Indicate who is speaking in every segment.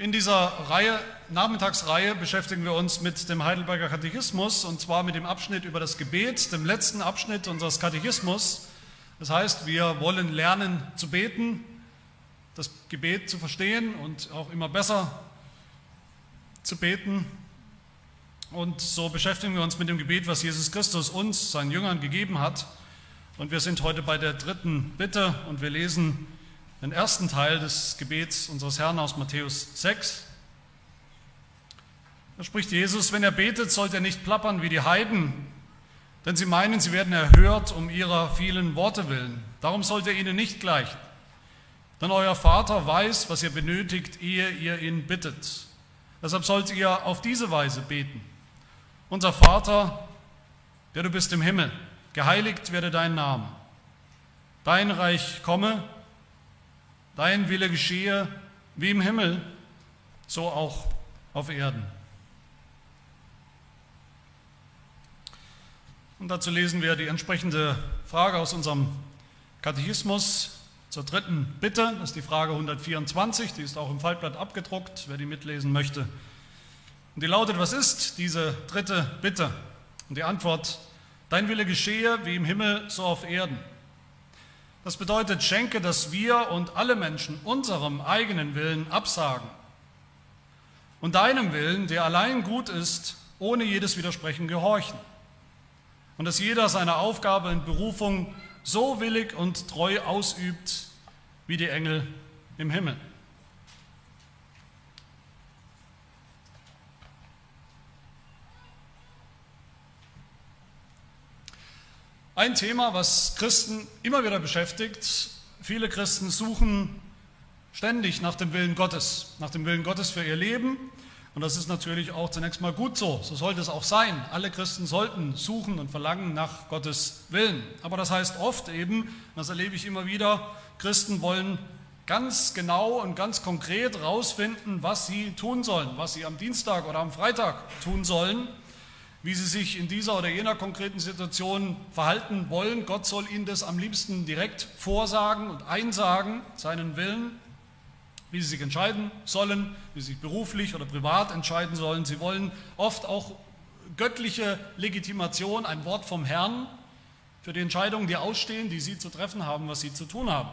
Speaker 1: In dieser Reihe, Nachmittagsreihe beschäftigen wir uns mit dem Heidelberger Katechismus und zwar mit dem Abschnitt über das Gebet, dem letzten Abschnitt unseres Katechismus. Das heißt, wir wollen lernen zu beten, das Gebet zu verstehen und auch immer besser zu beten. Und so beschäftigen wir uns mit dem Gebet, was Jesus Christus uns, seinen Jüngern, gegeben hat. Und wir sind heute bei der dritten Bitte und wir lesen den ersten Teil des Gebets unseres Herrn aus Matthäus 6. Da spricht Jesus, wenn er betet, sollt er nicht plappern wie die Heiden, denn sie meinen, sie werden erhört um ihrer vielen Worte willen. Darum sollt ihr ihnen nicht gleichen. Denn euer Vater weiß, was ihr benötigt, ehe ihr ihn bittet. Deshalb sollt ihr auf diese Weise beten. Unser Vater, der du bist im Himmel, geheiligt werde dein Name. Dein Reich komme, dein Wille geschehe, wie im Himmel, so auch auf Erden. Und dazu lesen wir die entsprechende Frage aus unserem Katechismus zur dritten Bitte. Das ist die Frage 124, die ist auch im Faltblatt abgedruckt, wer die mitlesen möchte. Und die lautet, was ist diese dritte Bitte? Und die Antwort, dein Wille geschehe wie im Himmel, so auf Erden. Das bedeutet, schenke, dass wir und alle Menschen unserem eigenen Willen absagen und deinem Willen, der allein gut ist, ohne jedes Widersprechen gehorchen. Und dass jeder seine Aufgabe in Berufung so willig und treu ausübt wie die Engel im Himmel. Ein Thema, was Christen immer wieder beschäftigt. Viele Christen suchen ständig nach dem Willen Gottes, nach dem Willen Gottes für ihr Leben. Und das ist natürlich auch zunächst mal gut so. So sollte es auch sein. Alle Christen sollten suchen und verlangen nach Gottes Willen. Aber das heißt oft eben, das erlebe ich immer wieder, Christen wollen ganz genau und ganz konkret herausfinden, was sie tun sollen, was sie am Dienstag oder am Freitag tun sollen wie sie sich in dieser oder jener konkreten Situation verhalten wollen. Gott soll ihnen das am liebsten direkt vorsagen und einsagen, seinen Willen, wie sie sich entscheiden sollen, wie sie sich beruflich oder privat entscheiden sollen. Sie wollen oft auch göttliche Legitimation, ein Wort vom Herrn für die Entscheidungen, die ausstehen, die sie zu treffen haben, was sie zu tun haben.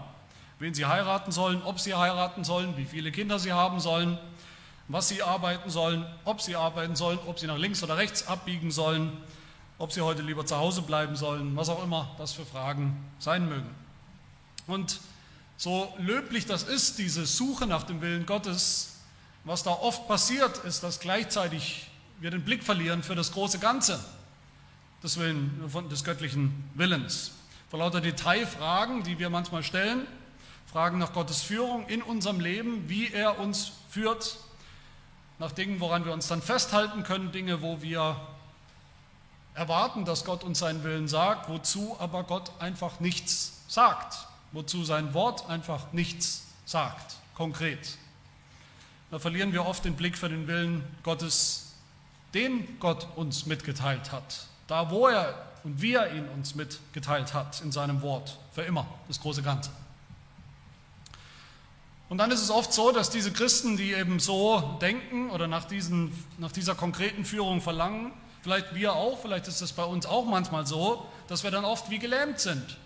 Speaker 1: Wen sie heiraten sollen, ob sie heiraten sollen, wie viele Kinder sie haben sollen, was sie arbeiten sollen, ob sie arbeiten sollen, ob sie nach links oder rechts abbiegen sollen, ob sie heute lieber zu Hause bleiben sollen, was auch immer das für Fragen sein mögen. Und so löblich das ist, diese Suche nach dem Willen Gottes, was da oft passiert, ist, dass gleichzeitig wir den Blick verlieren für das große Ganze des, Willen, des göttlichen Willens. Vor lauter Detailfragen, die wir manchmal stellen, Fragen nach Gottes Führung in unserem Leben, wie er uns führt, nach Dingen, woran wir uns dann festhalten können, Dinge, wo wir erwarten, dass Gott uns seinen Willen sagt, wozu aber Gott einfach nichts sagt, wozu sein Wort einfach nichts sagt, konkret. Da verlieren wir oft den Blick für den Willen Gottes, den Gott uns mitgeteilt hat, da wo er und wie er ihn uns mitgeteilt hat in seinem Wort, für immer, das große Ganze. Und dann ist es oft so, dass diese Christen, die eben so denken oder nach, diesen, nach dieser konkreten Führung verlangen, vielleicht wir auch, vielleicht ist es bei uns auch manchmal so, dass wir dann oft wie gelähmt sind.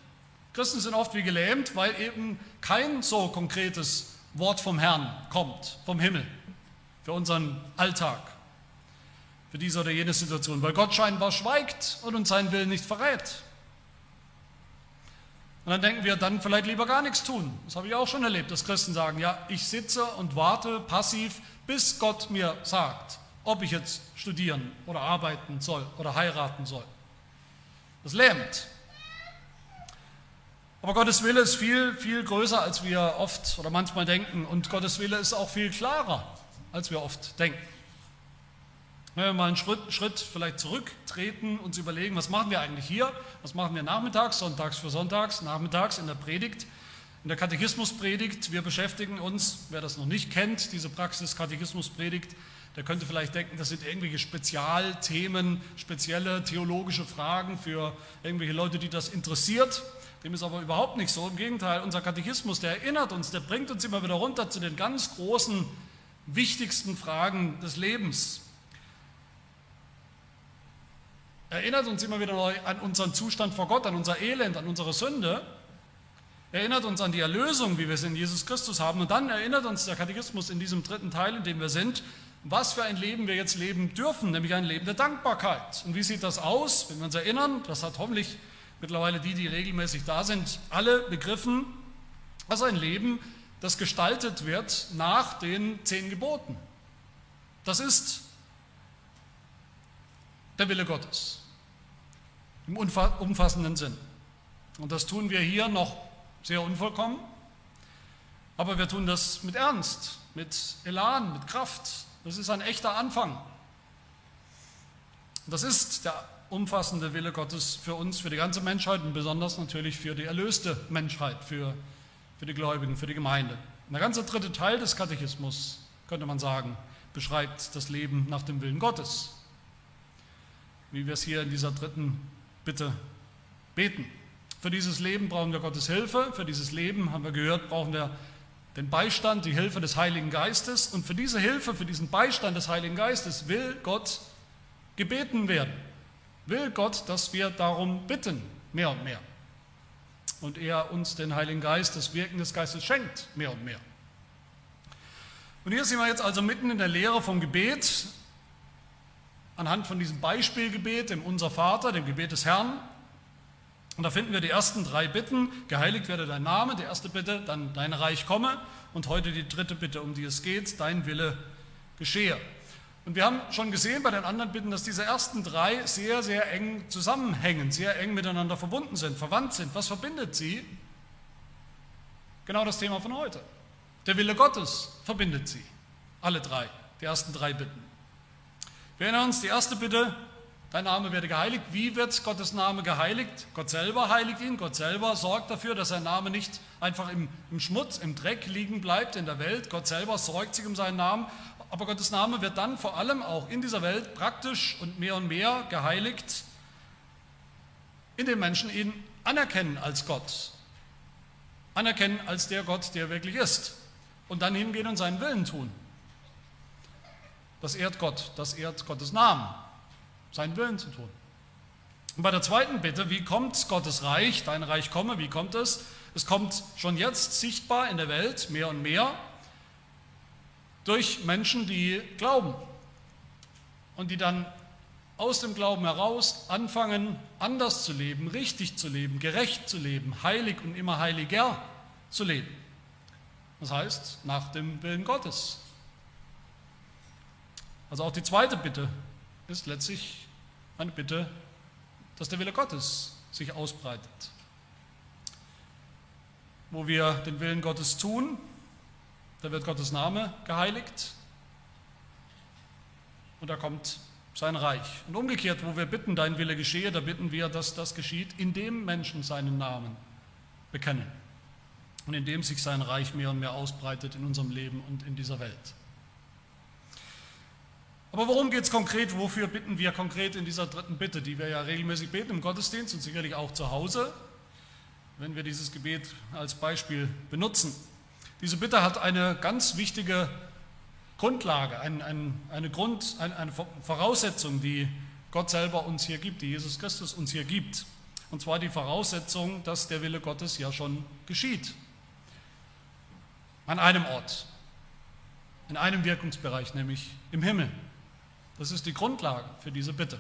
Speaker 1: Christen sind oft wie gelähmt, weil eben kein so konkretes Wort vom Herrn kommt, vom Himmel, für unseren Alltag, für diese oder jene Situation, weil Gott scheinbar schweigt und uns seinen Willen nicht verrät. Und dann denken wir, dann vielleicht lieber gar nichts tun. Das habe ich auch schon erlebt, dass Christen sagen, ja, ich sitze und warte passiv, bis Gott mir sagt, ob ich jetzt studieren oder arbeiten soll oder heiraten soll. Das lähmt. Aber Gottes Wille ist viel, viel größer, als wir oft oder manchmal denken. Und Gottes Wille ist auch viel klarer, als wir oft denken. Wenn wir mal einen Schritt, Schritt vielleicht zurücktreten, und uns überlegen, was machen wir eigentlich hier? Was machen wir nachmittags, sonntags für sonntags, nachmittags in der Predigt, in der Katechismuspredigt? Wir beschäftigen uns, wer das noch nicht kennt, diese Praxis Katechismuspredigt, der könnte vielleicht denken, das sind irgendwelche Spezialthemen, spezielle theologische Fragen für irgendwelche Leute, die das interessiert. Dem ist aber überhaupt nicht so. Im Gegenteil, unser Katechismus, der erinnert uns, der bringt uns immer wieder runter zu den ganz großen wichtigsten Fragen des Lebens. Erinnert uns immer wieder neu an unseren Zustand vor Gott, an unser Elend, an unsere Sünde. Erinnert uns an die Erlösung, wie wir es in Jesus Christus haben. Und dann erinnert uns der Katechismus in diesem dritten Teil, in dem wir sind, was für ein Leben wir jetzt leben dürfen, nämlich ein Leben der Dankbarkeit. Und wie sieht das aus? Wenn wir uns erinnern, das hat hoffentlich mittlerweile die, die regelmäßig da sind, alle begriffen, also ein Leben, das gestaltet wird nach den zehn Geboten. Das ist der Wille Gottes im umfassenden Sinn. Und das tun wir hier noch sehr unvollkommen, aber wir tun das mit Ernst, mit Elan, mit Kraft. Das ist ein echter Anfang. Das ist der umfassende Wille Gottes für uns, für die ganze Menschheit und besonders natürlich für die erlöste Menschheit, für, für die Gläubigen, für die Gemeinde. Der ganze dritte Teil des Katechismus, könnte man sagen, beschreibt das Leben nach dem Willen Gottes, wie wir es hier in dieser dritten Bitte beten. Für dieses Leben brauchen wir Gottes Hilfe, für dieses Leben, haben wir gehört, brauchen wir den Beistand, die Hilfe des Heiligen Geistes. Und für diese Hilfe, für diesen Beistand des Heiligen Geistes will Gott gebeten werden. Will Gott, dass wir darum bitten, mehr und mehr. Und er uns den Heiligen Geist, das Wirken des Geistes schenkt, mehr und mehr. Und hier sind wir jetzt also mitten in der Lehre vom Gebet, anhand von diesem Beispielgebet, dem Unser Vater, dem Gebet des Herrn. Und da finden wir die ersten drei Bitten. Geheiligt werde dein Name, die erste Bitte, dann dein Reich komme. Und heute die dritte Bitte, um die es geht, dein Wille geschehe. Und wir haben schon gesehen bei den anderen Bitten, dass diese ersten drei sehr, sehr eng zusammenhängen, sehr eng miteinander verbunden sind, verwandt sind. Was verbindet sie? Genau das Thema von heute. Der Wille Gottes verbindet sie. Alle drei, die ersten drei Bitten. Wir erinnern uns, die erste Bitte, dein Name werde geheiligt. Wie wird Gottes Name geheiligt? Gott selber heiligt ihn. Gott selber sorgt dafür, dass sein Name nicht einfach im, im Schmutz, im Dreck liegen bleibt in der Welt. Gott selber sorgt sich um seinen Namen. Aber Gottes Name wird dann vor allem auch in dieser Welt praktisch und mehr und mehr geheiligt, indem Menschen ihn anerkennen als Gott, anerkennen als der Gott, der wirklich ist und dann hingehen und seinen Willen tun. Das ehrt Gott, das ehrt Gottes Namen, seinen Willen zu tun. Und bei der zweiten Bitte, wie kommt Gottes Reich, dein Reich komme, wie kommt es? Es kommt schon jetzt sichtbar in der Welt mehr und mehr durch Menschen, die glauben und die dann aus dem Glauben heraus anfangen, anders zu leben, richtig zu leben, gerecht zu leben, heilig und immer heiliger zu leben. Das heißt, nach dem Willen Gottes. Also auch die zweite Bitte ist letztlich eine Bitte, dass der Wille Gottes sich ausbreitet. Wo wir den Willen Gottes tun, da wird Gottes Name geheiligt und da kommt sein Reich. Und umgekehrt, wo wir bitten, dein Wille geschehe, da bitten wir, dass das geschieht, indem Menschen seinen Namen bekennen und indem sich sein Reich mehr und mehr ausbreitet in unserem Leben und in dieser Welt. Aber worum geht es konkret? Wofür bitten wir konkret in dieser dritten Bitte, die wir ja regelmäßig beten im Gottesdienst und sicherlich auch zu Hause, wenn wir dieses Gebet als Beispiel benutzen? Diese Bitte hat eine ganz wichtige Grundlage, ein, ein, eine, Grund, ein, eine Voraussetzung, die Gott selber uns hier gibt, die Jesus Christus uns hier gibt. Und zwar die Voraussetzung, dass der Wille Gottes ja schon geschieht. An einem Ort, in einem Wirkungsbereich, nämlich im Himmel. Das ist die Grundlage für diese Bitte.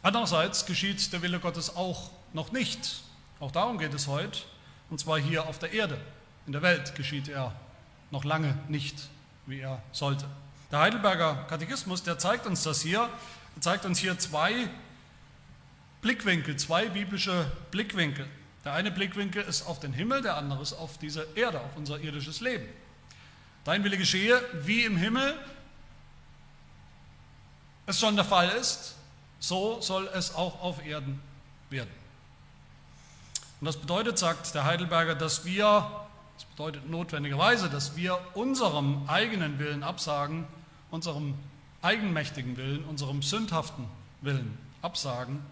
Speaker 1: Andererseits geschieht der Wille Gottes auch noch nicht. Auch darum geht es heute. Und zwar hier auf der Erde. In der Welt geschieht er noch lange nicht, wie er sollte. Der Heidelberger Katechismus, der zeigt uns das hier, er zeigt uns hier zwei Blickwinkel, zwei biblische Blickwinkel. Der eine Blickwinkel ist auf den Himmel, der andere ist auf diese Erde, auf unser irdisches Leben. Dein Wille geschehe, wie im Himmel es schon der Fall ist, so soll es auch auf Erden werden. Und das bedeutet, sagt der Heidelberger, dass wir, das bedeutet notwendigerweise, dass wir unserem eigenen Willen absagen, unserem eigenmächtigen Willen, unserem sündhaften Willen absagen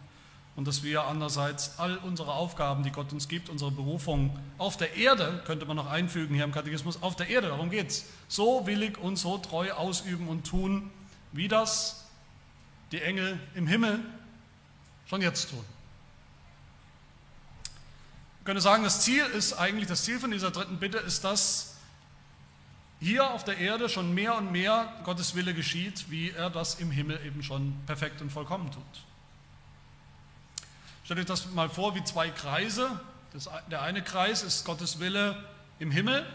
Speaker 1: und dass wir andererseits all unsere Aufgaben, die Gott uns gibt, unsere Berufung auf der Erde, könnte man noch einfügen hier im Katechismus, auf der Erde, darum geht es, so willig und so treu ausüben und tun, wie das die Engel im Himmel schon jetzt tun. Ich könnte sagen, das Ziel ist eigentlich, das Ziel von dieser dritten Bitte ist, dass hier auf der Erde schon mehr und mehr Gottes Wille geschieht, wie er das im Himmel eben schon perfekt und vollkommen tut. Stellt euch das mal vor wie zwei Kreise. Das, der eine Kreis ist Gottes Wille im Himmel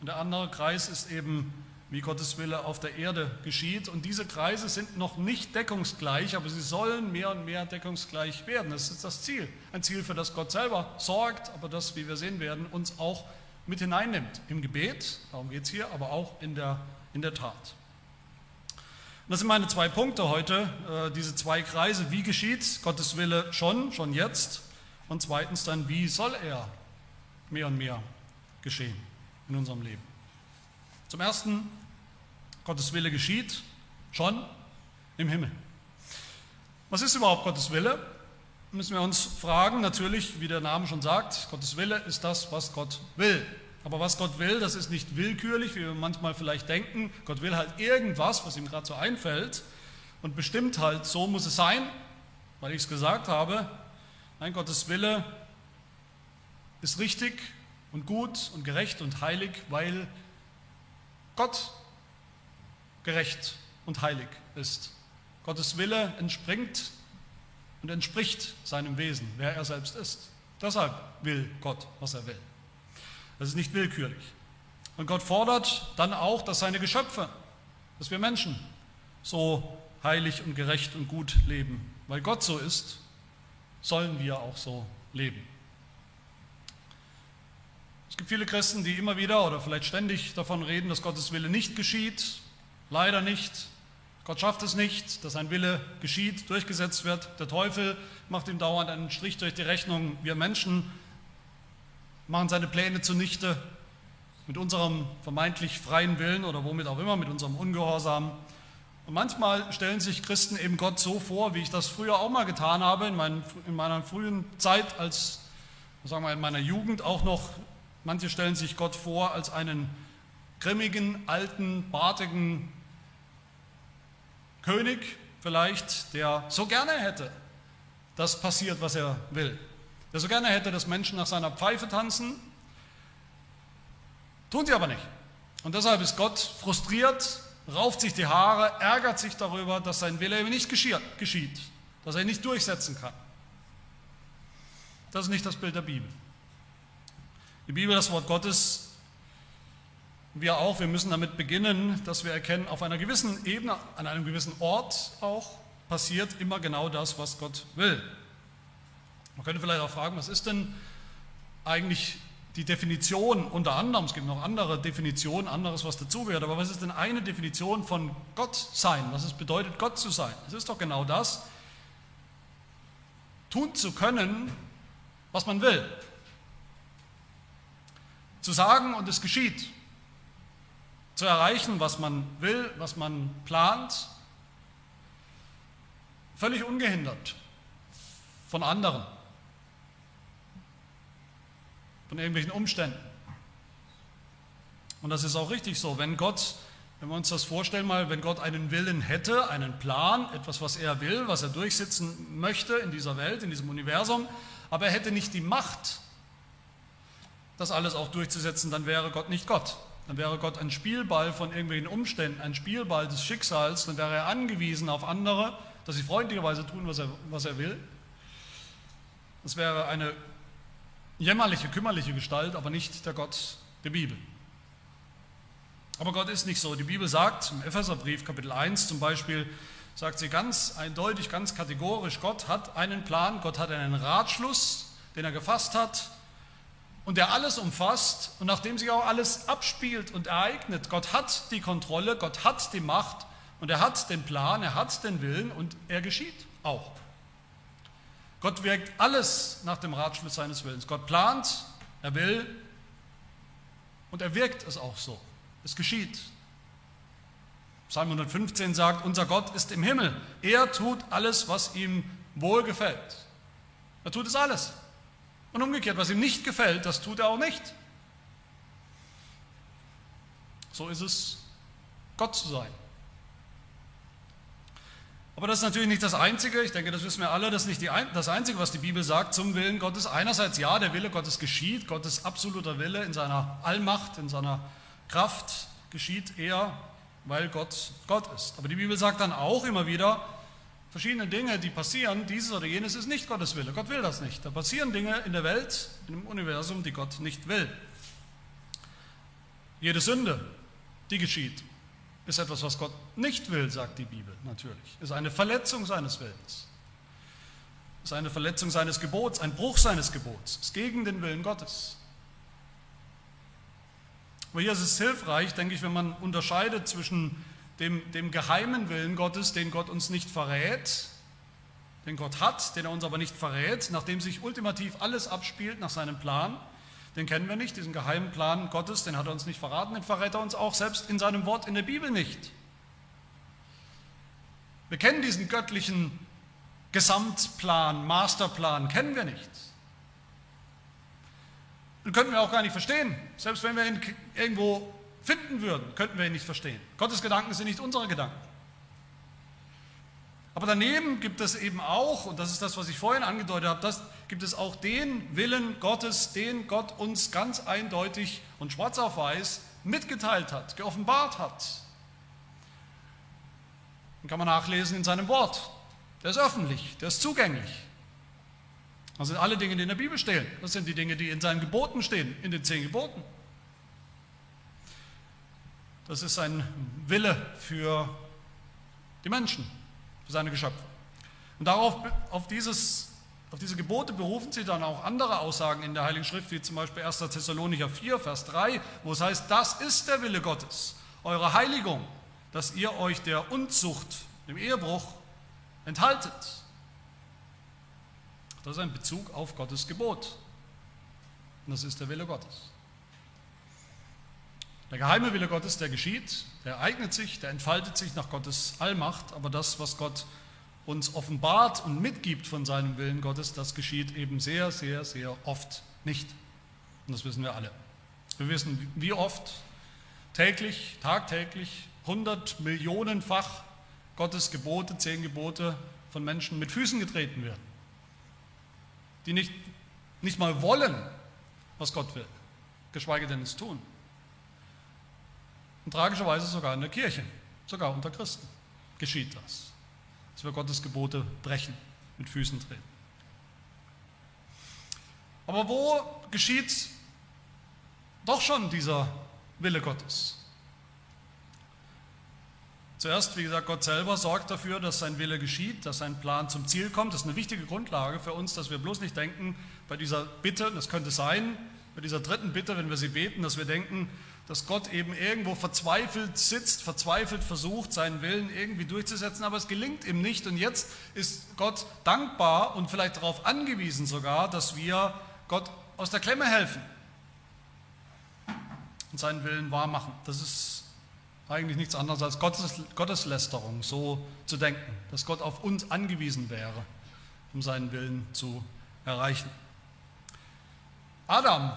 Speaker 1: und der andere Kreis ist eben, wie Gottes Wille auf der Erde geschieht. Und diese Kreise sind noch nicht deckungsgleich, aber sie sollen mehr und mehr deckungsgleich werden. Das ist das Ziel. Ein Ziel, für das Gott selber sorgt, aber das, wie wir sehen werden, uns auch mit hineinnimmt. Im Gebet, darum geht es hier, aber auch in der, in der Tat. Das sind meine zwei Punkte heute, äh, diese zwei Kreise. Wie geschieht Gottes Wille schon, schon jetzt? Und zweitens dann, wie soll er mehr und mehr geschehen in unserem Leben? Zum Ersten, Gottes Wille geschieht schon im Himmel. Was ist überhaupt Gottes Wille? Müssen wir uns fragen, natürlich, wie der Name schon sagt, Gottes Wille ist das, was Gott will. Aber was Gott will, das ist nicht willkürlich, wie wir manchmal vielleicht denken. Gott will halt irgendwas, was ihm gerade so einfällt und bestimmt halt, so muss es sein, weil ich es gesagt habe. Nein, Gottes Wille ist richtig und gut und gerecht und heilig, weil Gott gerecht und heilig ist. Gottes Wille entspringt und entspricht seinem Wesen, wer er selbst ist. Deshalb will Gott, was er will. Das ist nicht willkürlich. Und Gott fordert dann auch, dass seine Geschöpfe, dass wir Menschen so heilig und gerecht und gut leben. Weil Gott so ist, sollen wir auch so leben. Es gibt viele Christen, die immer wieder oder vielleicht ständig davon reden, dass Gottes Wille nicht geschieht. Leider nicht. Gott schafft es nicht, dass sein Wille geschieht, durchgesetzt wird. Der Teufel macht ihm dauernd einen Strich durch die Rechnung. Wir Menschen machen seine Pläne zunichte mit unserem vermeintlich freien Willen oder womit auch immer, mit unserem Ungehorsam. Und manchmal stellen sich Christen eben Gott so vor, wie ich das früher auch mal getan habe, in, meinen, in meiner frühen Zeit, als, sagen wir in meiner Jugend auch noch. Manche stellen sich Gott vor als einen grimmigen, alten, bartigen König vielleicht, der so gerne hätte, dass passiert, was er will der so gerne hätte, dass Menschen nach seiner Pfeife tanzen, tun sie aber nicht. Und deshalb ist Gott frustriert, rauft sich die Haare, ärgert sich darüber, dass sein Wille eben nicht geschieht, dass er ihn nicht durchsetzen kann. Das ist nicht das Bild der Bibel. Die Bibel, das Wort Gottes, wir auch, wir müssen damit beginnen, dass wir erkennen, auf einer gewissen Ebene, an einem gewissen Ort auch, passiert immer genau das, was Gott will. Man könnte vielleicht auch fragen, was ist denn eigentlich die Definition unter anderem, es gibt noch andere Definitionen, anderes, was dazugehört, aber was ist denn eine Definition von Gott sein? Was es bedeutet, Gott zu sein? Es ist doch genau das, tun zu können, was man will. Zu sagen und es geschieht. Zu erreichen, was man will, was man plant. Völlig ungehindert von anderen von irgendwelchen Umständen. Und das ist auch richtig so. Wenn Gott, wenn wir uns das vorstellen mal, wenn Gott einen Willen hätte, einen Plan, etwas, was er will, was er durchsetzen möchte in dieser Welt, in diesem Universum, aber er hätte nicht die Macht, das alles auch durchzusetzen, dann wäre Gott nicht Gott. Dann wäre Gott ein Spielball von irgendwelchen Umständen, ein Spielball des Schicksals, dann wäre er angewiesen auf andere, dass sie freundlicherweise tun, was er, was er will. Das wäre eine jämmerliche, kümmerliche Gestalt, aber nicht der Gott der Bibel. Aber Gott ist nicht so. Die Bibel sagt im Epheserbrief Kapitel 1 zum Beispiel, sagt sie ganz eindeutig, ganz kategorisch, Gott hat einen Plan, Gott hat einen Ratschluss, den er gefasst hat und der alles umfasst und nachdem sich auch alles abspielt und ereignet. Gott hat die Kontrolle, Gott hat die Macht und er hat den Plan, er hat den Willen und er geschieht auch. Gott wirkt alles nach dem Ratschluss seines Willens. Gott plant, er will und er wirkt es auch so. Es geschieht. Psalm 115 sagt, unser Gott ist im Himmel. Er tut alles, was ihm wohlgefällt. Er tut es alles. Und umgekehrt, was ihm nicht gefällt, das tut er auch nicht. So ist es, Gott zu sein. Aber das ist natürlich nicht das Einzige, ich denke, das wissen wir alle, das ist nicht die, das Einzige, was die Bibel sagt zum Willen Gottes. Einerseits ja, der Wille Gottes geschieht, Gottes absoluter Wille in seiner Allmacht, in seiner Kraft geschieht er, weil Gott Gott ist. Aber die Bibel sagt dann auch immer wieder, verschiedene Dinge, die passieren, dieses oder jenes ist nicht Gottes Wille. Gott will das nicht. Da passieren Dinge in der Welt, im Universum, die Gott nicht will. Jede Sünde, die geschieht, ist etwas, was Gott nicht will, sagt die Bibel natürlich. Ist eine Verletzung seines Willens. Ist eine Verletzung seines Gebots, ein Bruch seines Gebots. Ist gegen den Willen Gottes. Aber hier ist es hilfreich, denke ich, wenn man unterscheidet zwischen dem, dem geheimen Willen Gottes, den Gott uns nicht verrät, den Gott hat, den er uns aber nicht verrät, nachdem sich ultimativ alles abspielt nach seinem Plan, den kennen wir nicht, diesen geheimen Plan Gottes, den hat er uns nicht verraten, den verrät er uns auch selbst in seinem Wort in der Bibel nicht. Wir kennen diesen göttlichen Gesamtplan, Masterplan, kennen wir nicht. Und könnten wir auch gar nicht verstehen. Selbst wenn wir ihn irgendwo finden würden, könnten wir ihn nicht verstehen. Gottes Gedanken sind nicht unsere Gedanken. Aber daneben gibt es eben auch, und das ist das, was ich vorhin angedeutet habe, das gibt es auch den Willen Gottes, den Gott uns ganz eindeutig und schwarz auf weiß mitgeteilt hat, geoffenbart hat. Den kann man nachlesen in seinem Wort. Der ist öffentlich, der ist zugänglich. Das sind alle Dinge, die in der Bibel stehen. Das sind die Dinge, die in seinen Geboten stehen, in den zehn Geboten. Das ist ein Wille für die Menschen, für seine Geschöpfe. Und darauf, auf, dieses, auf diese Gebote berufen sie dann auch andere Aussagen in der Heiligen Schrift, wie zum Beispiel 1. Thessalonicher 4, Vers 3, wo es heißt, das ist der Wille Gottes, eure Heiligung, dass ihr euch der Unzucht, dem Ehebruch, enthaltet. Das ist ein Bezug auf Gottes Gebot. Und das ist der Wille Gottes. Der geheime Wille Gottes, der geschieht, der eignet sich, der entfaltet sich nach Gottes Allmacht, aber das, was Gott uns offenbart und mitgibt von seinem Willen Gottes, das geschieht eben sehr, sehr, sehr oft nicht. Und das wissen wir alle. Wir wissen, wie oft täglich, tagtäglich, hundert Millionenfach Gottes Gebote, zehn Gebote von Menschen mit Füßen getreten werden, die nicht, nicht mal wollen, was Gott will, geschweige denn es tun. Und tragischerweise sogar in der Kirche, sogar unter Christen geschieht das, dass wir Gottes Gebote brechen, mit Füßen treten. Aber wo geschieht doch schon dieser Wille Gottes? Zuerst, wie gesagt, Gott selber sorgt dafür, dass sein Wille geschieht, dass sein Plan zum Ziel kommt. Das ist eine wichtige Grundlage für uns, dass wir bloß nicht denken, bei dieser Bitte, das könnte sein, bei dieser dritten Bitte, wenn wir sie beten, dass wir denken, dass Gott eben irgendwo verzweifelt sitzt, verzweifelt versucht, seinen Willen irgendwie durchzusetzen, aber es gelingt ihm nicht. Und jetzt ist Gott dankbar und vielleicht darauf angewiesen sogar, dass wir Gott aus der Klemme helfen und seinen Willen wahrmachen. Das ist eigentlich nichts anderes als Gottes, Gotteslästerung, so zu denken, dass Gott auf uns angewiesen wäre, um seinen Willen zu erreichen. Adam,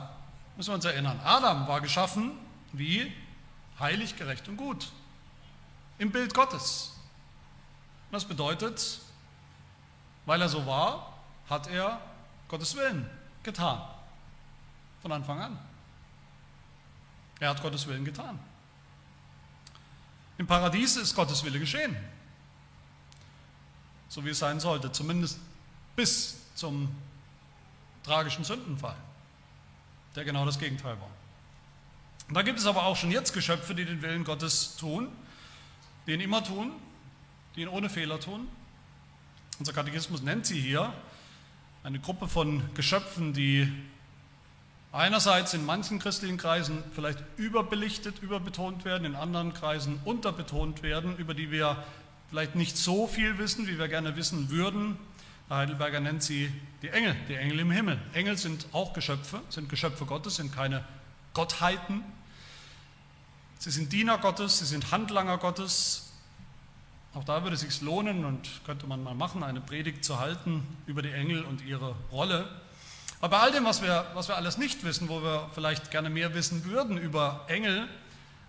Speaker 1: müssen wir uns erinnern, Adam war geschaffen wie heilig, gerecht und gut. Im Bild Gottes. Das bedeutet, weil er so war, hat er Gottes Willen getan. Von Anfang an. Er hat Gottes Willen getan. Im Paradies ist Gottes Wille geschehen. So wie es sein sollte, zumindest bis zum tragischen Sündenfall, der genau das Gegenteil war. Und da gibt es aber auch schon jetzt Geschöpfe, die den Willen Gottes tun, die ihn immer tun, die ihn ohne Fehler tun. Unser Katechismus nennt sie hier eine Gruppe von Geschöpfen, die einerseits in manchen christlichen Kreisen vielleicht überbelichtet, überbetont werden, in anderen Kreisen unterbetont werden, über die wir vielleicht nicht so viel wissen, wie wir gerne wissen würden. Heidelberger nennt sie die Engel, die Engel im Himmel. Engel sind auch Geschöpfe, sind Geschöpfe Gottes, sind keine Gottheiten, Sie sind Diener Gottes, sie sind Handlanger Gottes, Auch da würde es sich lohnen und könnte man mal machen, eine Predigt zu halten über die Engel und ihre Rolle. Aber bei all dem, was wir, was wir alles nicht wissen, wo wir vielleicht gerne mehr wissen würden über Engel,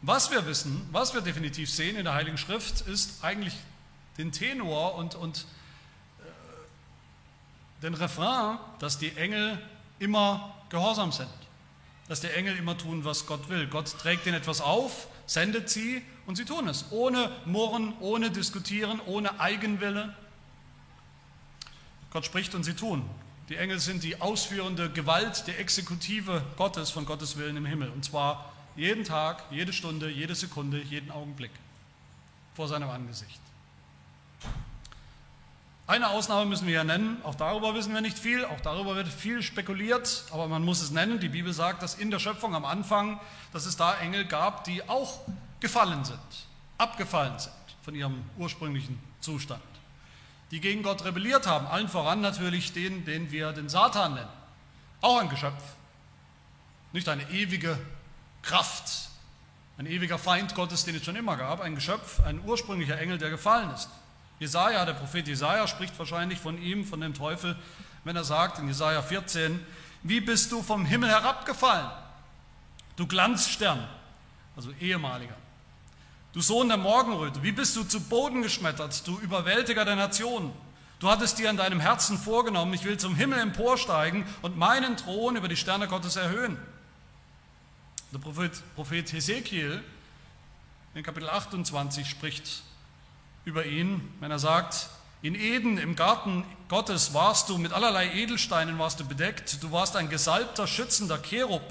Speaker 1: was wir wissen, was wir definitiv sehen in der Heiligen Schrift, ist eigentlich den Tenor und, und äh, den Refrain, dass die Engel immer gehorsam sind, dass die Engel immer tun, was Gott will. Gott trägt ihnen etwas auf, sendet sie und sie tun es, ohne Murren, ohne Diskutieren, ohne Eigenwille. Gott spricht und sie tun. Die Engel sind die ausführende Gewalt, die Exekutive Gottes von Gottes Willen im Himmel. Und zwar jeden Tag, jede Stunde, jede Sekunde, jeden Augenblick vor seinem Angesicht. Eine Ausnahme müssen wir ja nennen, auch darüber wissen wir nicht viel, auch darüber wird viel spekuliert, aber man muss es nennen. Die Bibel sagt, dass in der Schöpfung am Anfang, dass es da Engel gab, die auch gefallen sind, abgefallen sind von ihrem ursprünglichen Zustand, die gegen Gott rebelliert haben, allen voran natürlich den, den wir den Satan nennen. Auch ein Geschöpf, nicht eine ewige Kraft, ein ewiger Feind Gottes, den es schon immer gab, ein Geschöpf, ein ursprünglicher Engel, der gefallen ist. Jesaja, der Prophet Jesaja spricht wahrscheinlich von ihm, von dem Teufel, wenn er sagt in Jesaja 14, wie bist du vom Himmel herabgefallen, du Glanzstern, also ehemaliger. Du Sohn der Morgenröte, wie bist du zu Boden geschmettert, du Überwältiger der Nationen. Du hattest dir in deinem Herzen vorgenommen, ich will zum Himmel emporsteigen und meinen Thron über die Sterne Gottes erhöhen. Der Prophet, Prophet Hesekiel in Kapitel 28 spricht über ihn, wenn er sagt, in Eden, im Garten Gottes, warst du mit allerlei Edelsteinen warst du bedeckt. Du warst ein gesalbter, schützender Cherub.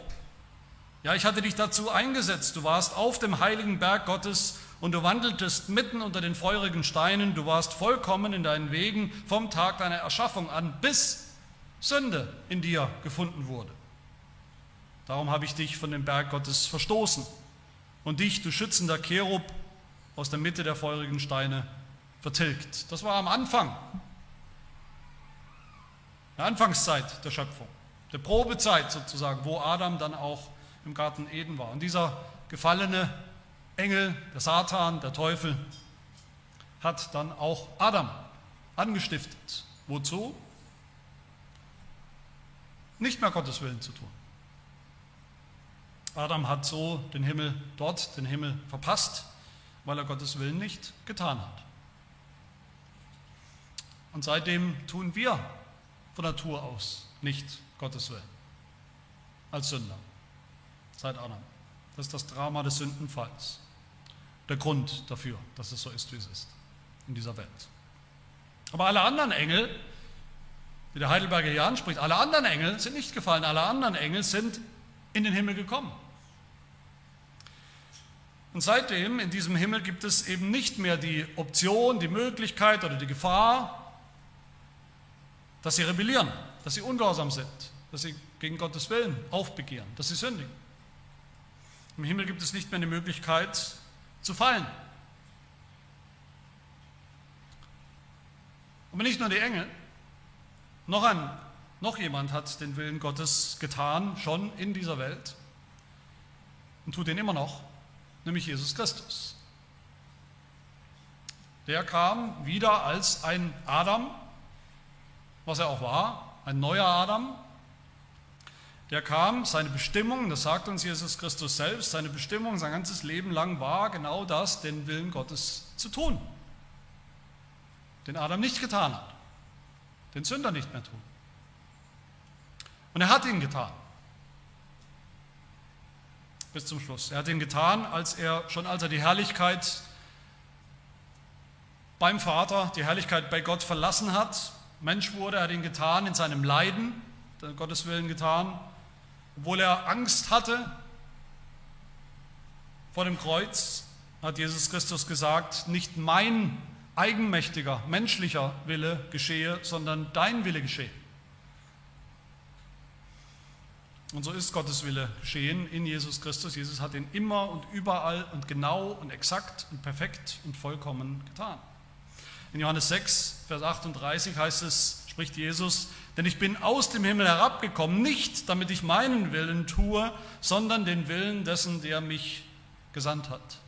Speaker 1: Ja, ich hatte dich dazu eingesetzt. Du warst auf dem heiligen Berg Gottes und du wandeltest mitten unter den feurigen Steinen. Du warst vollkommen in deinen Wegen vom Tag deiner Erschaffung an, bis Sünde in dir gefunden wurde. Darum habe ich dich von dem Berg Gottes verstoßen und dich, du schützender Cherub, aus der Mitte der feurigen Steine vertilgt. Das war am Anfang, der Anfangszeit der Schöpfung, der Probezeit sozusagen, wo Adam dann auch im Garten Eden war. Und dieser gefallene Engel, der Satan, der Teufel, hat dann auch Adam angestiftet. Wozu? Nicht mehr Gottes Willen zu tun. Adam hat so den Himmel dort, den Himmel verpasst, weil er Gottes Willen nicht getan hat. Und seitdem tun wir von Natur aus nicht Gottes Willen als Sünder. Seit Adam. Das ist das Drama des Sündenfalls. Der Grund dafür, dass es so ist, wie es ist in dieser Welt. Aber alle anderen Engel, wie der Heidelberger hier anspricht, alle anderen Engel sind nicht gefallen, alle anderen Engel sind in den Himmel gekommen. Und seitdem in diesem Himmel gibt es eben nicht mehr die Option, die Möglichkeit oder die Gefahr, dass sie rebellieren, dass sie ungehorsam sind, dass sie gegen Gottes Willen aufbegehren, dass sie sündigen. Im Himmel gibt es nicht mehr die Möglichkeit zu fallen. Aber nicht nur die Engel, noch, ein, noch jemand hat den Willen Gottes getan, schon in dieser Welt und tut ihn immer noch nämlich Jesus Christus. Der kam wieder als ein Adam, was er auch war, ein neuer Adam. Der kam, seine Bestimmung, das sagt uns Jesus Christus selbst, seine Bestimmung sein ganzes Leben lang war genau das, den Willen Gottes zu tun. Den Adam nicht getan hat, den Sünder nicht mehr tun. Und er hat ihn getan bis zum Schluss. Er hat ihn getan, als er schon als er die Herrlichkeit beim Vater, die Herrlichkeit bei Gott verlassen hat, Mensch wurde, er hat ihn getan in seinem Leiden, Gottes Willen getan, obwohl er Angst hatte vor dem Kreuz, hat Jesus Christus gesagt, nicht mein eigenmächtiger, menschlicher Wille geschehe, sondern dein Wille geschehe. Und so ist Gottes Wille geschehen in Jesus Christus. Jesus hat ihn immer und überall und genau und exakt und perfekt und vollkommen getan. In Johannes 6, Vers 38 heißt es, spricht Jesus, denn ich bin aus dem Himmel herabgekommen, nicht damit ich meinen Willen tue, sondern den Willen dessen, der mich gesandt hat.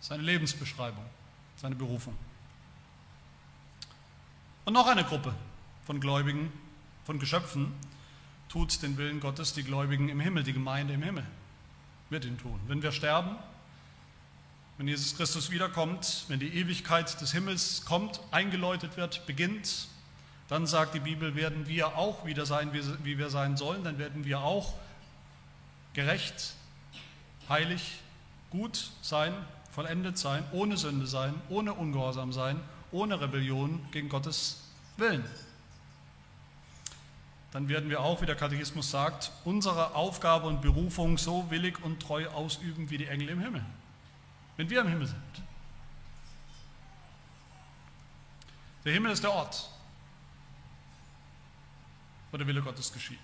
Speaker 1: seine Lebensbeschreibung, seine Berufung. Und noch eine Gruppe von Gläubigen, von Geschöpfen, tut den Willen Gottes, die Gläubigen im Himmel, die Gemeinde im Himmel, wird ihn tun. Wenn wir sterben, wenn Jesus Christus wiederkommt, wenn die Ewigkeit des Himmels kommt, eingeläutet wird, beginnt, dann sagt die Bibel, werden wir auch wieder sein, wie wir sein sollen, dann werden wir auch gerecht, heilig, gut sein, vollendet sein, ohne Sünde sein, ohne Ungehorsam sein, ohne Rebellion gegen Gottes Willen. Dann werden wir auch, wie der Katechismus sagt, unsere Aufgabe und Berufung so willig und treu ausüben wie die Engel im Himmel, wenn wir im Himmel sind. Der Himmel ist der Ort, wo der Wille Gottes geschieht.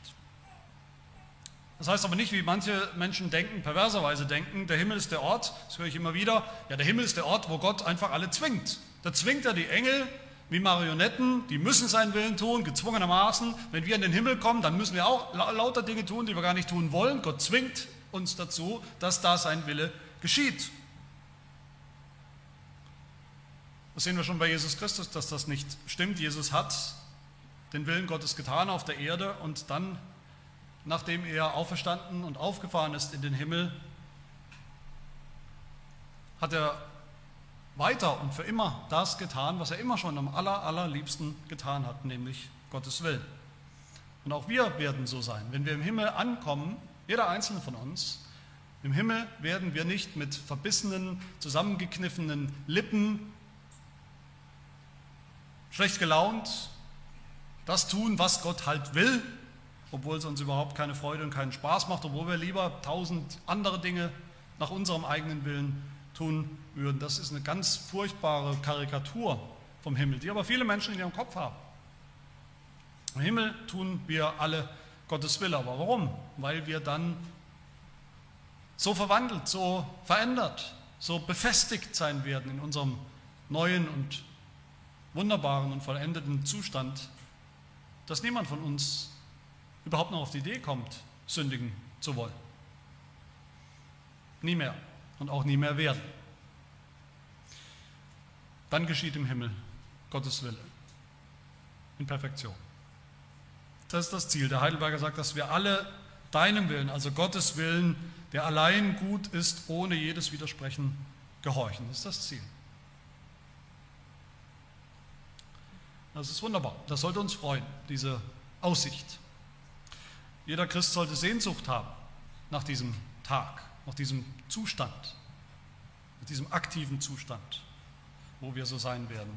Speaker 1: Das heißt aber nicht, wie manche Menschen denken, perverserweise denken, der Himmel ist der Ort, das höre ich immer wieder, ja, der Himmel ist der Ort, wo Gott einfach alle zwingt. Da zwingt er die Engel wie Marionetten, die müssen seinen Willen tun, gezwungenermaßen. Wenn wir in den Himmel kommen, dann müssen wir auch lauter Dinge tun, die wir gar nicht tun wollen. Gott zwingt uns dazu, dass da sein Wille geschieht. Das sehen wir schon bei Jesus Christus, dass das nicht stimmt. Jesus hat den Willen Gottes getan auf der Erde und dann nachdem er auferstanden und aufgefahren ist in den Himmel, hat er weiter und für immer das getan, was er immer schon am aller, allerliebsten getan hat, nämlich Gottes Willen. Und auch wir werden so sein. Wenn wir im Himmel ankommen, jeder einzelne von uns, im Himmel werden wir nicht mit verbissenen, zusammengekniffenen Lippen, schlecht gelaunt, das tun, was Gott halt will, obwohl es uns überhaupt keine Freude und keinen Spaß macht, obwohl wir lieber tausend andere Dinge nach unserem eigenen Willen tun würden. Das ist eine ganz furchtbare Karikatur vom Himmel, die aber viele Menschen in ihrem Kopf haben. Im Himmel tun wir alle Gottes Wille. Aber warum? Weil wir dann so verwandelt, so verändert, so befestigt sein werden in unserem neuen und wunderbaren und vollendeten Zustand, dass niemand von uns überhaupt noch auf die Idee kommt, sündigen zu wollen. Nie mehr und auch nie mehr werden. Dann geschieht im Himmel Gottes Wille in Perfektion. Das ist das Ziel. Der Heidelberger sagt, dass wir alle deinem Willen, also Gottes Willen, der allein gut ist, ohne jedes Widersprechen gehorchen. Das ist das Ziel. Das ist wunderbar. Das sollte uns freuen, diese Aussicht. Jeder Christ sollte Sehnsucht haben nach diesem Tag, nach diesem Zustand, nach diesem aktiven Zustand, wo wir so sein werden.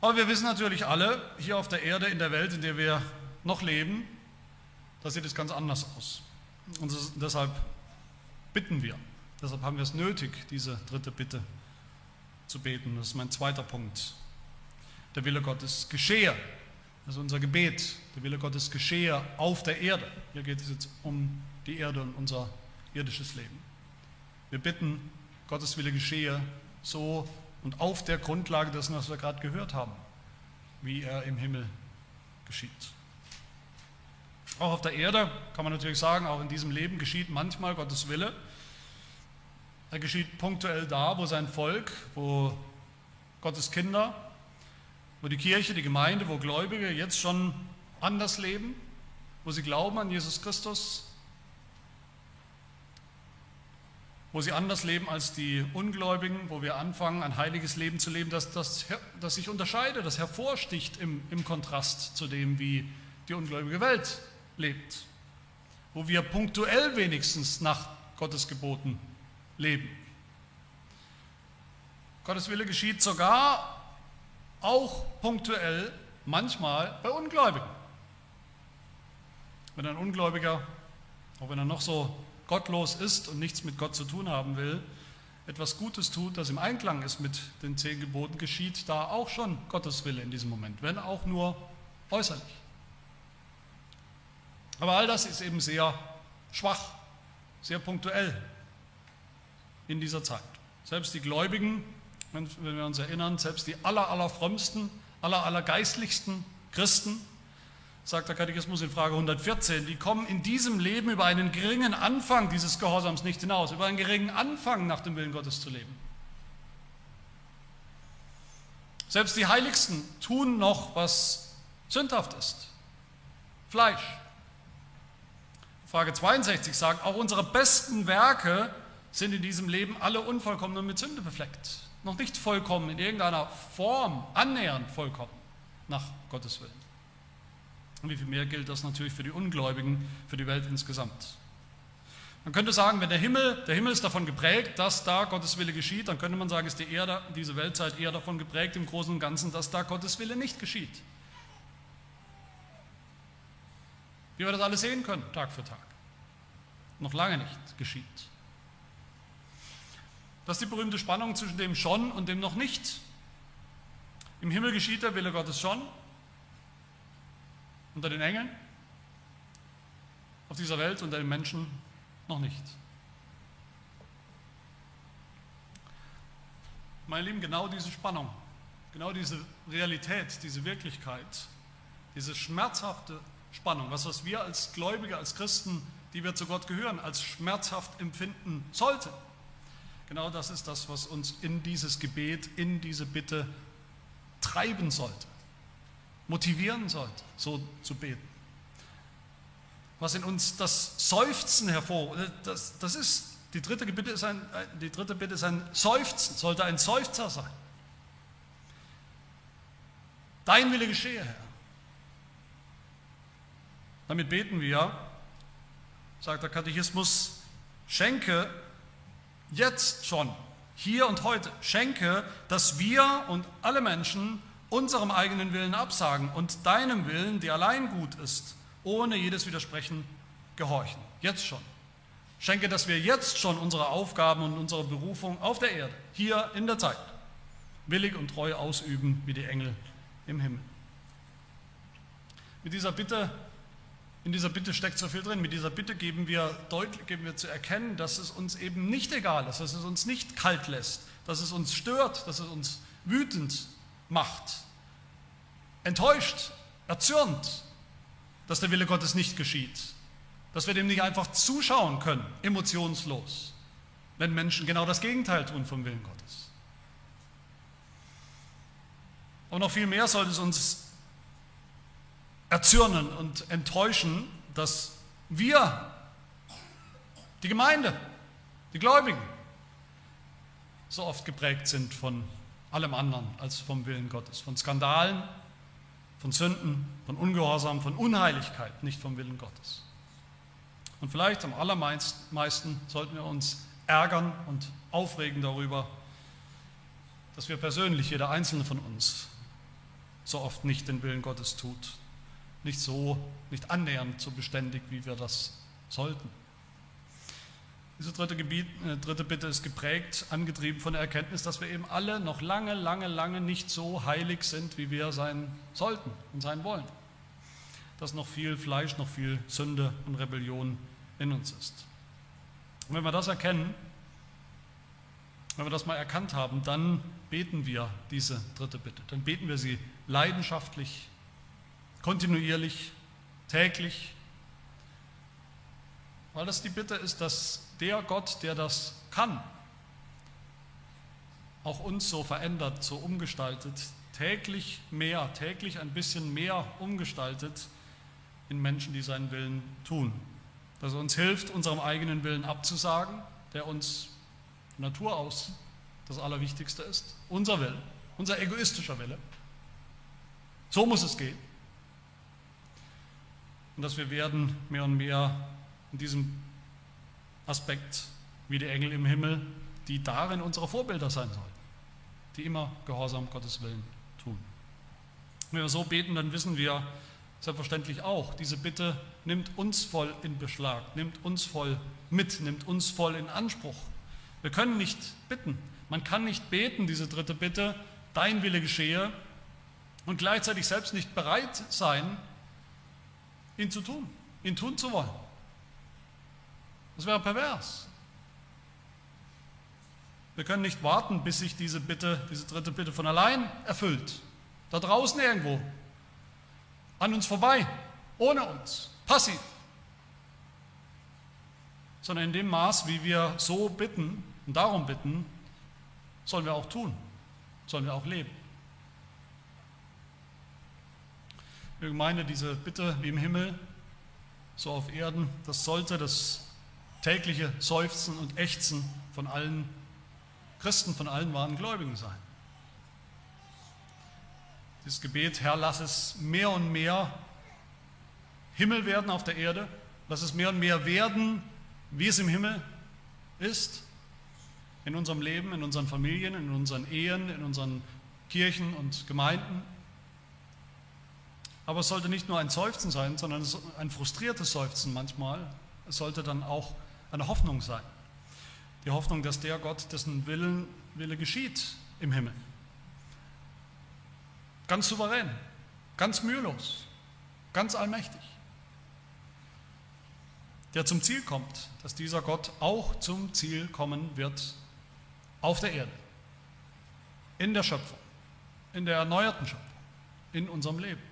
Speaker 1: Aber wir wissen natürlich alle, hier auf der Erde, in der Welt, in der wir noch leben, da sieht es ganz anders aus. Und deshalb bitten wir, deshalb haben wir es nötig, diese dritte Bitte zu beten. Das ist mein zweiter Punkt. Der Wille Gottes geschehe das ist unser Gebet. Der Wille Gottes geschehe auf der Erde. Hier geht es jetzt um die Erde und unser irdisches Leben. Wir bitten, Gottes Wille geschehe so und auf der Grundlage dessen, was wir gerade gehört haben, wie er im Himmel geschieht. Auch auf der Erde kann man natürlich sagen, auch in diesem Leben geschieht manchmal Gottes Wille. Er geschieht punktuell da, wo sein Volk, wo Gottes Kinder wo die Kirche, die Gemeinde, wo Gläubige jetzt schon anders leben, wo sie glauben an Jesus Christus, wo sie anders leben als die Ungläubigen, wo wir anfangen, ein heiliges Leben zu leben, das, das, das sich unterscheidet, das hervorsticht im, im Kontrast zu dem, wie die ungläubige Welt lebt, wo wir punktuell wenigstens nach Gottes Geboten leben. Gottes Wille geschieht sogar auch punktuell manchmal bei Ungläubigen. Wenn ein Ungläubiger, auch wenn er noch so gottlos ist und nichts mit Gott zu tun haben will, etwas Gutes tut, das im Einklang ist mit den zehn Geboten, geschieht da auch schon Gottes Wille in diesem Moment, wenn auch nur äußerlich. Aber all das ist eben sehr schwach, sehr punktuell in dieser Zeit. Selbst die Gläubigen wenn, wir uns erinnern, selbst die aller, allerfrömmsten, aller, allergeistlichsten Christen sagt der Katechismus in Frage 114, die kommen in diesem Leben über einen geringen Anfang dieses Gehorsams nicht hinaus, über einen geringen Anfang nach dem Willen Gottes zu leben. Selbst die Heiligsten tun noch, was sündhaft ist. Fleisch. Frage 62 sagt, auch unsere besten Werke sind in diesem Leben alle unvollkommen und mit Sünde befleckt. Noch nicht vollkommen, in irgendeiner Form, annähernd vollkommen, nach Gottes Willen. Und wie viel mehr gilt das natürlich für die Ungläubigen, für die Welt insgesamt. Man könnte sagen, wenn der Himmel, der Himmel ist davon geprägt, dass da Gottes Wille geschieht, dann könnte man sagen, ist die Erde, diese Weltzeit eher davon geprägt im Großen und Ganzen, dass da Gottes Wille nicht geschieht. Wie wir das alles sehen können, Tag für Tag. Noch lange nicht geschieht. Das ist die berühmte Spannung zwischen dem schon und dem noch nicht. Im Himmel geschieht der Wille Gottes schon, unter den Engeln, auf dieser Welt, unter den Menschen noch nicht. Meine Lieben, genau diese Spannung, genau diese Realität, diese Wirklichkeit, diese schmerzhafte Spannung, was, was wir als Gläubige, als Christen, die wir zu Gott gehören, als schmerzhaft empfinden sollten. Genau das ist das, was uns in dieses Gebet, in diese Bitte treiben sollte, motivieren sollte, so zu beten. Was in uns das Seufzen hervor, das, das ist, die dritte, Bitte ist ein, die dritte Bitte ist ein Seufzen, sollte ein Seufzer sein. Dein Wille geschehe, Herr. Damit beten wir, sagt der Katechismus, schenke jetzt schon, hier und heute, schenke, dass wir und alle Menschen unserem eigenen Willen absagen und deinem Willen, der allein gut ist, ohne jedes Widersprechen gehorchen. Jetzt schon. Schenke, dass wir jetzt schon unsere Aufgaben und unsere Berufung auf der Erde, hier in der Zeit, willig und treu ausüben wie die Engel im Himmel. Mit dieser Bitte in dieser Bitte steckt so viel drin. Mit dieser Bitte geben wir deutlich geben wir zu erkennen, dass es uns eben nicht egal ist, dass es uns nicht kalt lässt, dass es uns stört, dass es uns wütend macht, enttäuscht, erzürnt, dass der Wille Gottes nicht geschieht, dass wir dem nicht einfach zuschauen können, emotionslos, wenn Menschen genau das Gegenteil tun vom Willen Gottes. Und noch viel mehr sollte es uns erzürnen und enttäuschen, dass wir, die Gemeinde, die Gläubigen, so oft geprägt sind von allem anderen als vom Willen Gottes, von Skandalen, von Sünden, von Ungehorsam, von Unheiligkeit, nicht vom Willen Gottes. Und vielleicht am allermeisten sollten wir uns ärgern und aufregen darüber, dass wir persönlich, jeder einzelne von uns, so oft nicht den Willen Gottes tut, nicht so, nicht annähernd so beständig, wie wir das sollten. Diese dritte, Gebiet, äh, dritte Bitte ist geprägt, angetrieben von der Erkenntnis, dass wir eben alle noch lange, lange, lange nicht so heilig sind, wie wir sein sollten und sein wollen. Dass noch viel Fleisch, noch viel Sünde und Rebellion in uns ist. Und wenn wir das erkennen, wenn wir das mal erkannt haben, dann beten wir diese dritte Bitte. Dann beten wir sie leidenschaftlich kontinuierlich, täglich, weil das die Bitte ist, dass der Gott, der das kann, auch uns so verändert, so umgestaltet, täglich mehr, täglich ein bisschen mehr umgestaltet in Menschen, die seinen Willen tun. Dass er uns hilft, unserem eigenen Willen abzusagen, der uns von Natur aus das Allerwichtigste ist. Unser Wille, unser egoistischer Wille. So muss es gehen und dass wir werden mehr und mehr in diesem Aspekt wie die Engel im Himmel, die darin unsere Vorbilder sein sollen, die immer Gehorsam Gottes Willen tun. Wenn wir so beten, dann wissen wir selbstverständlich auch, diese Bitte nimmt uns voll in Beschlag, nimmt uns voll mit, nimmt uns voll in Anspruch. Wir können nicht bitten, man kann nicht beten, diese dritte Bitte, dein Wille geschehe, und gleichzeitig selbst nicht bereit sein, ihn zu tun, ihn tun zu wollen. Das wäre pervers. Wir können nicht warten, bis sich diese Bitte, diese dritte Bitte von allein erfüllt. Da draußen irgendwo, an uns vorbei, ohne uns, passiv, sondern in dem Maß, wie wir so bitten und darum bitten, sollen wir auch tun, sollen wir auch leben. Wir Gemeinde, diese Bitte wie im Himmel, so auf Erden, das sollte das tägliche Seufzen und Ächzen von allen Christen, von allen wahren Gläubigen sein. Dieses Gebet, Herr, lass es mehr und mehr Himmel werden auf der Erde, lass es mehr und mehr werden, wie es im Himmel ist, in unserem Leben, in unseren Familien, in unseren Ehen, in unseren Kirchen und Gemeinden. Aber es sollte nicht nur ein Seufzen sein, sondern ein frustriertes Seufzen manchmal. Es sollte dann auch eine Hoffnung sein. Die Hoffnung, dass der Gott, dessen Willen, Wille geschieht im Himmel. Ganz souverän, ganz mühelos, ganz allmächtig. Der zum Ziel kommt, dass dieser Gott auch zum Ziel kommen wird auf der Erde, in der Schöpfung, in der erneuerten Schöpfung, in unserem Leben.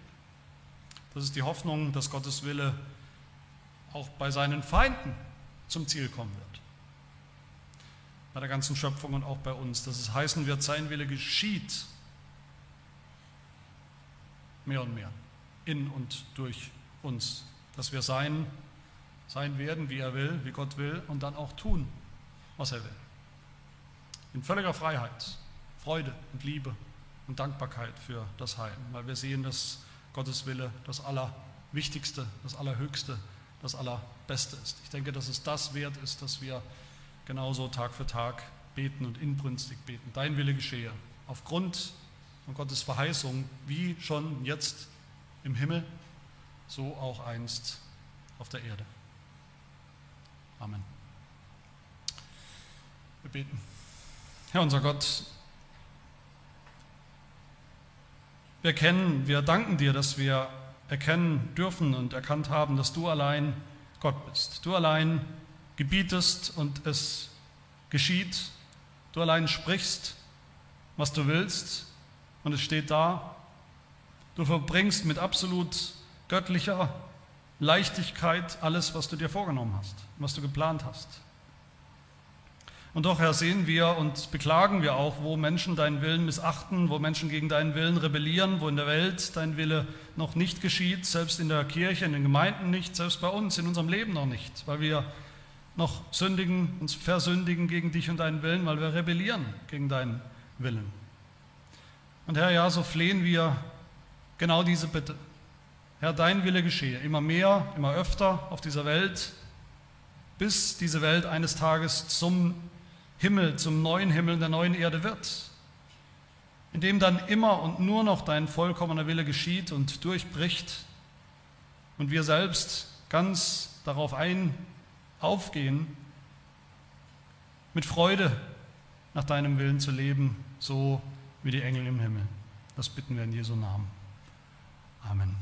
Speaker 1: Das ist die Hoffnung, dass Gottes Wille auch bei seinen Feinden zum Ziel kommen wird. Bei der ganzen Schöpfung und auch bei uns, dass es heißen wird, sein Wille geschieht mehr und mehr in und durch uns, dass wir sein, sein werden, wie er will, wie Gott will und dann auch tun, was er will. In völliger Freiheit, Freude und Liebe und Dankbarkeit für das Heil, weil wir sehen, dass Gottes Wille das Allerwichtigste, das Allerhöchste, das Allerbeste ist. Ich denke, dass es das wert ist, dass wir genauso Tag für Tag beten und inbrünstig beten. Dein Wille geschehe. Aufgrund von Gottes Verheißung, wie schon jetzt im Himmel, so auch einst auf der Erde. Amen. Wir beten. Herr unser Gott, Wir erkennen, wir danken dir, dass wir erkennen dürfen und erkannt haben, dass du allein Gott bist. Du allein gebietest und es geschieht. Du allein sprichst, was du willst und es steht da. Du verbringst mit absolut göttlicher Leichtigkeit alles, was du dir vorgenommen hast, was du geplant hast. Und doch, Herr, sehen wir und beklagen wir auch, wo Menschen deinen Willen missachten, wo Menschen gegen deinen Willen rebellieren, wo in der Welt dein Wille noch nicht geschieht, selbst in der Kirche, in den Gemeinden nicht, selbst bei uns, in unserem Leben noch nicht, weil wir noch sündigen, uns versündigen gegen dich und deinen Willen, weil wir rebellieren gegen deinen Willen. Und Herr, ja, so flehen wir genau diese Bitte. Herr, dein Wille geschehe, immer mehr, immer öfter auf dieser Welt, bis diese Welt eines Tages zum Himmel, zum neuen Himmel, der neuen Erde wird, in dem dann immer und nur noch dein vollkommener Wille geschieht und durchbricht und wir selbst ganz darauf ein aufgehen, mit Freude nach deinem Willen zu leben, so wie die Engel im Himmel. Das bitten wir in Jesu Namen. Amen.